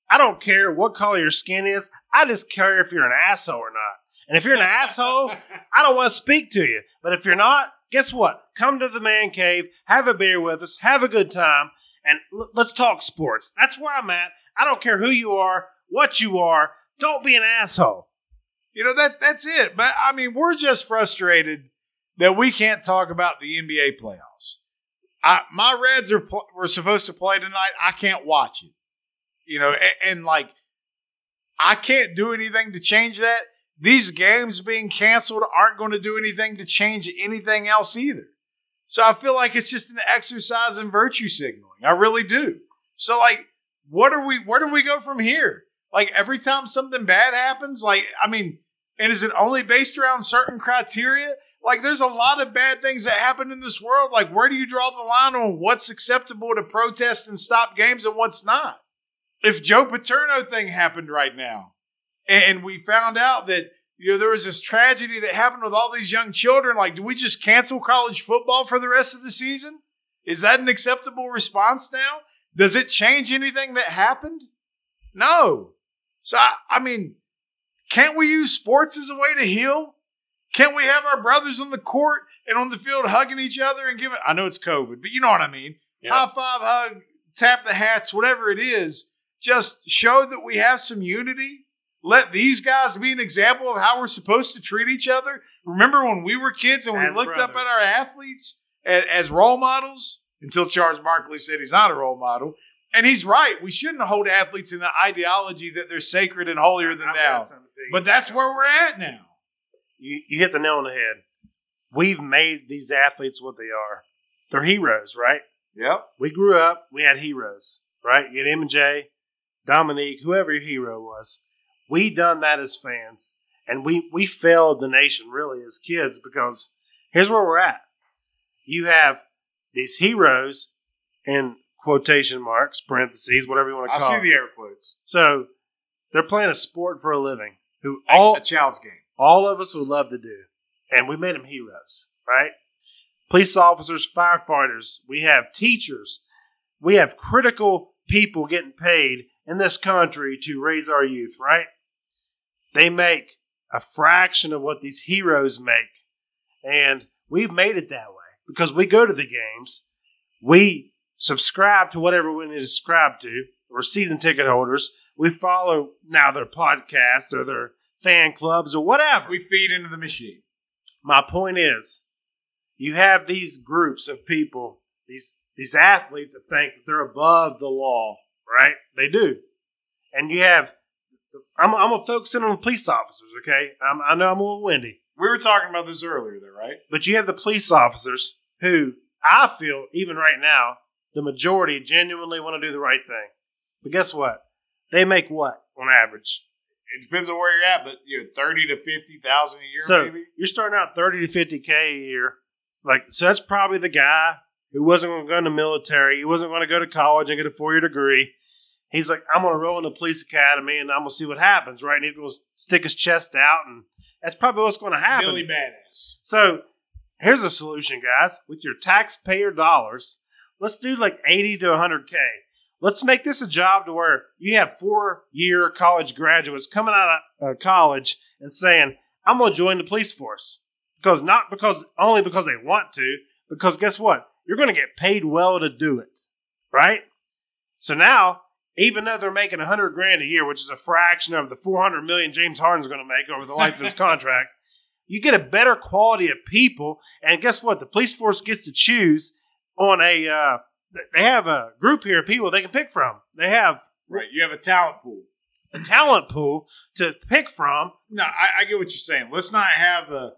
I don't care what color your skin is. I just care if you're an asshole or not. And if you're an asshole, I don't want to speak to you. But if you're not, guess what? Come to the man cave, have a beer with us, have a good time, and l- let's talk sports. That's where I'm at. I don't care who you are, what you are. Don't be an asshole. You know that that's it. But I mean, we're just frustrated that we can't talk about the NBA playoffs. I, my Reds are pl- were supposed to play tonight. I can't watch it. You know, and, and like I can't do anything to change that. These games being canceled aren't going to do anything to change anything else either. So I feel like it's just an exercise in virtue signaling. I really do. So like, what are we? Where do we go from here? Like every time something bad happens, like I mean, and is it only based around certain criteria? Like there's a lot of bad things that happen in this world. Like where do you draw the line on what's acceptable to protest and stop games and what's not? If Joe Paterno thing happened right now, and we found out that you know there was this tragedy that happened with all these young children, like do we just cancel college football for the rest of the season? Is that an acceptable response now? Does it change anything that happened? No. So I, I mean, can't we use sports as a way to heal? Can't we have our brothers on the court and on the field hugging each other and giving? I know it's COVID, but you know what I mean. Yeah. High five, hug, tap the hats, whatever it is. Just show that we have some unity. Let these guys be an example of how we're supposed to treat each other. Remember when we were kids and we As looked up at our athletes as, as role models? Until Charles Barkley said he's not a role model. And he's right. We shouldn't hold athletes in the ideology that they're sacred and holier than thou. got something to tell you. But that's where we're at now. you, you hit the nail on the head. We've made these athletes what they are. They're heroes, right? Yep. We grew up, we had heroes, right? You had MJ, Dominique, whoever your hero was. We done that as fans. And we, we failed the nation really as kids because here's where we're at. You have these heroes in quotation marks, parentheses, whatever you want to I call see it. the air quotes. so they're playing a sport for a living who all a child's game. all of us would love to do. And we made them heroes, right? Police officers, firefighters, we have teachers, we have critical people getting paid in this country to raise our youth, right? They make a fraction of what these heroes make. And we've made it that way because we go to the games, we subscribe to whatever we need to subscribe to. We're season ticket holders. We follow now their podcasts or their fan clubs or whatever. We feed into the machine. My point is, you have these groups of people, these these athletes that think that they're above the law, right? They do, and you have. I'm, I'm gonna focus in on the police officers, okay? I'm, I know I'm a little windy, We were talking about this earlier, though, right? but you have the police officers who I feel even right now the majority genuinely want to do the right thing. But guess what? They make what on average? It depends on where you're at, but you know, thirty to fifty thousand a year, so maybe. you're starting out 30 to 50 k a year like so that's probably the guy who wasn't going to go in the military he wasn't going to go to college and get a four-year degree he's like i'm going to roll in the police academy and i'm going to see what happens right and he's going to stick his chest out and that's probably what's going to happen Billy Badass. so Here's a solution, guys. With your taxpayer dollars, let's do like 80 to 100K. Let's make this a job to where you have four year college graduates coming out of uh, college and saying, I'm going to join the police force. Because not because only because they want to, because guess what? You're going to get paid well to do it. Right? So now, even though they're making 100 grand a year, which is a fraction of the 400 million James Harden's going to make over the life of his contract, you get a better quality of people. And guess what? The police force gets to choose on a. Uh, they have a group here of people they can pick from. They have Right. You have a talent pool. a talent pool to pick from. No, I, I get what you're saying. Let's not have a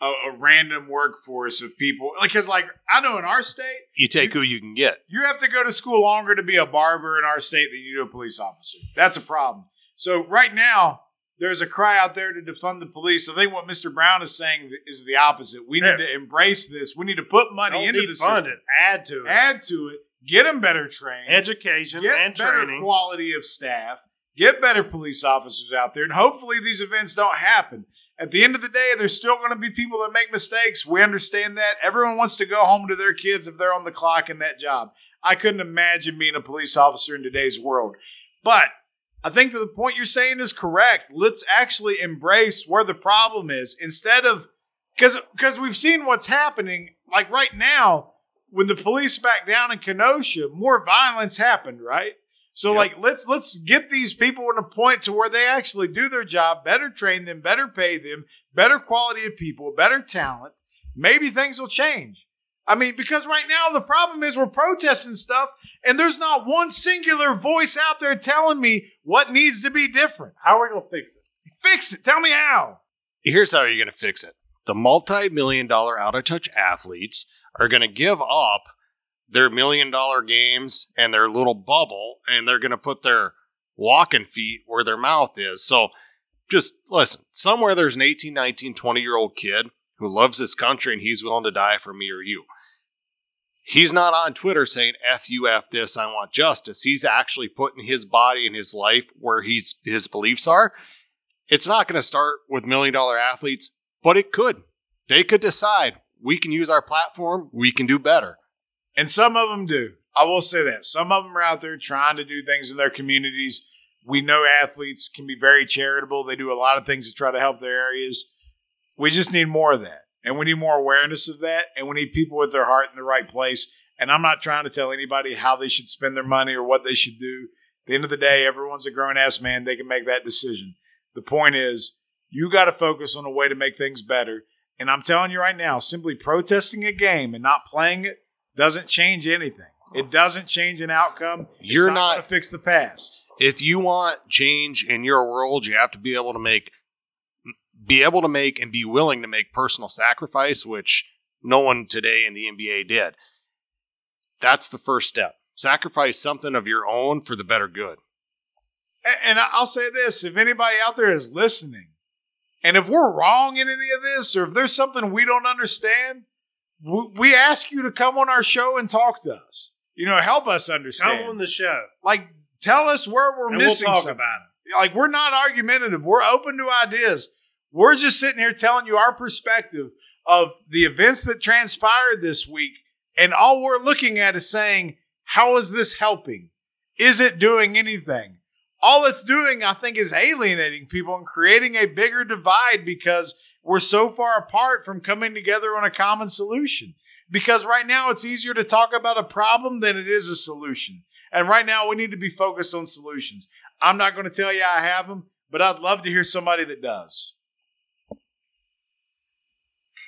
a, a random workforce of people. Because, like, I know in our state, You take who you can get. you have to go to school longer to be a barber in our state than you do a police officer. That's a problem. So right now, there's a cry out there to defund the police. I think what Mr. Brown is saying is the opposite. We need Yeah. to embrace this. We need to put money Don't into the defund system, it. Add to it. add to it, get them better trained, Education get and better training. quality of staff, get better police officers out there, and hopefully these events don't happen. At the end of the day, there's still going to be people that make mistakes. We understand that. Everyone wants to go home to their kids if they're on the clock in that job. I couldn't imagine being a police officer in today's world. But I think that the point you're saying is correct. Let's actually embrace where the problem is instead of because because we've seen what's happening. Like right now, when the police back down in Kenosha, more violence happened, right? So Yep. like let's let's get these people in a point to where they actually do their job, better train them, better pay them, better quality of people, better talent. Maybe things will change. I mean, because right now the problem is we're protesting stuff and there's not one singular voice out there telling me what needs to be different. How are we going to fix it? Fix it. Tell me how. Here's how you're going to fix it. The multi-million dollar out of touch athletes are going to give up their million dollar games and their little bubble and they're going to put their walking feet where their mouth is. So just listen, somewhere there's an 18, 19, 20 year old kid who loves this country and he's willing to die for me or you. He's not on Twitter saying F you, F this, I want justice. He's actually putting his body and his life where he's his beliefs are. It's not going to start with million dollar athletes, but it could. They could decide we can use our platform, we can do better. And some of them do. I will say that. Some of them are out there trying to do things in their communities. We know athletes can be very charitable. They do a lot of things to try to help their areas. We just need more of that. And we need more awareness of that. And we need people with their heart in the right place. And I'm not trying to tell anybody how they should spend their money or what they should do. At the end of the day, everyone's a grown ass man. They can make that decision. The point is, you got to focus on a way to make things better. And I'm telling you right now, simply protesting a game and not playing it doesn't change anything. It doesn't change an outcome. It's You're not, not- going to fix the past. If you want change in your world, you have to be able to make be able to make and be willing to make personal sacrifice, which no one today in the NBA did. That's the first step. Sacrifice something of your own for the better good. And I'll say this: if anybody out there is listening, and if we're wrong in any of this, or if there's something we don't understand, we, ask you to come on our show and talk to us. You know, help us understand. Come on the show. like, tell us where we're and we'll missing talk something. about it. like we're not argumentative. We're open to ideas. We're just sitting here telling you our perspective of the events that transpired this week, and all we're looking at is saying, how is this helping? Is it doing anything? All it's doing, I think, is alienating people and creating a bigger divide because we're so far apart from coming together on a common solution. Because right now it's easier to talk about a problem than it is a solution. And right now we need to be focused on solutions. I'm not going to tell you I have them, but I'd love to hear somebody that does.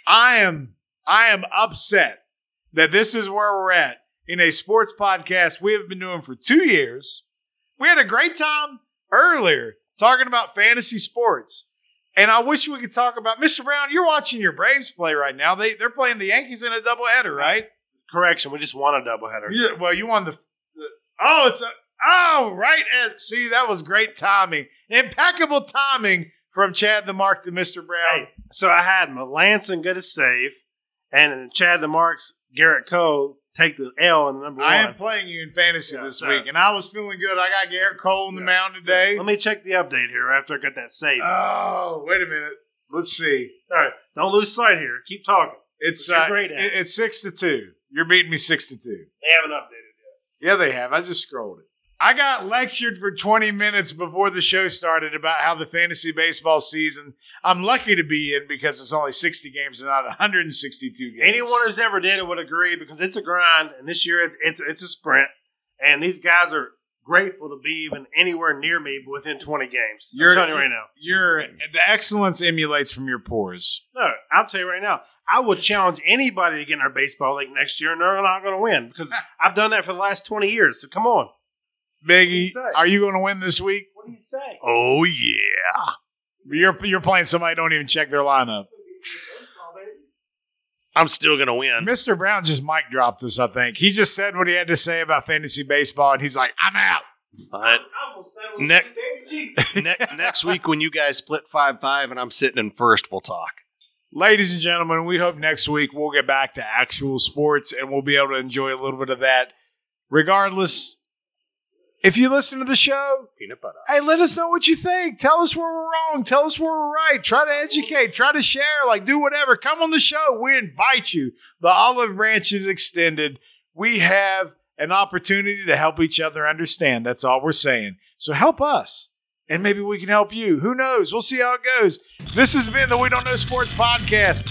I am I am upset that this is where we're at in a sports podcast we have been doing for 2 years. We had a great time earlier talking about fantasy sports. And I wish we could talk about Mr. Brown, you're watching your Braves play right now. They they're playing the Yankees in a doubleheader, right? Correction. We just won a doubleheader. Yeah, well, you won the, the oh, it's a oh right. uh, See, that was great timing, impeccable timing from Chad the Mark to Mr. Brown. Hey, so I had Melancon get a save, and Chad the Mark's Gerrit Cole take the L in the number one. I one. am playing you in fantasy Yeah, this week, and I was feeling good. I got Gerrit Cole in the Yeah. mound today. Let me check the update here after I got that save. oh, wait a minute. Let's see. All right, don't lose sight here. Keep talking. It's You're uh, great at it- it. it's six to two. You're beating me six to two. They haven't updated yet. Yeah, they have. I just scrolled it. I got lectured for 20 minutes before the show started about how the fantasy baseball season. I'm lucky to be in because it's only 60 games and not 162 games. Anyone who's ever did it would agree because it's a grind, and this year it's it's, it's a sprint, and these guys are grateful to be even anywhere near me within 20 games. You're- I'm telling you right now. You're the excellence emulates from your pores. No, I'll tell you right now. I will challenge anybody to get in our baseball league next year, and they're not going to win because I've done that for the last 20 years. So come on. Biggie, What do you say? are you going to win this week? What do you say? Oh yeah. You're you're playing somebody don't even check their lineup. I'm still going to win. Mr. Brown just mic dropped us. I think he just said what he had to say about fantasy baseball, and he's like, "I'm out." But Ne- ne- next week, when you guys split 5 5 and I'm sitting in first, we'll talk. Ladies and gentlemen, we hope next week we'll get back to actual sports and we'll be able to enjoy a little bit of that. Regardless, if you listen to the show, Peanut butter. hey, let us know what you think. Tell us where we're wrong. Tell us where we're right. Try to educate. Try to share. Like, do whatever. Come on the show. We invite you. The olive branch is extended. We have an opportunity to help each other understand. That's all we're saying. So help us. And maybe we can help you. Who knows? We'll see how it goes. This has been the We Don't Know Sports podcast.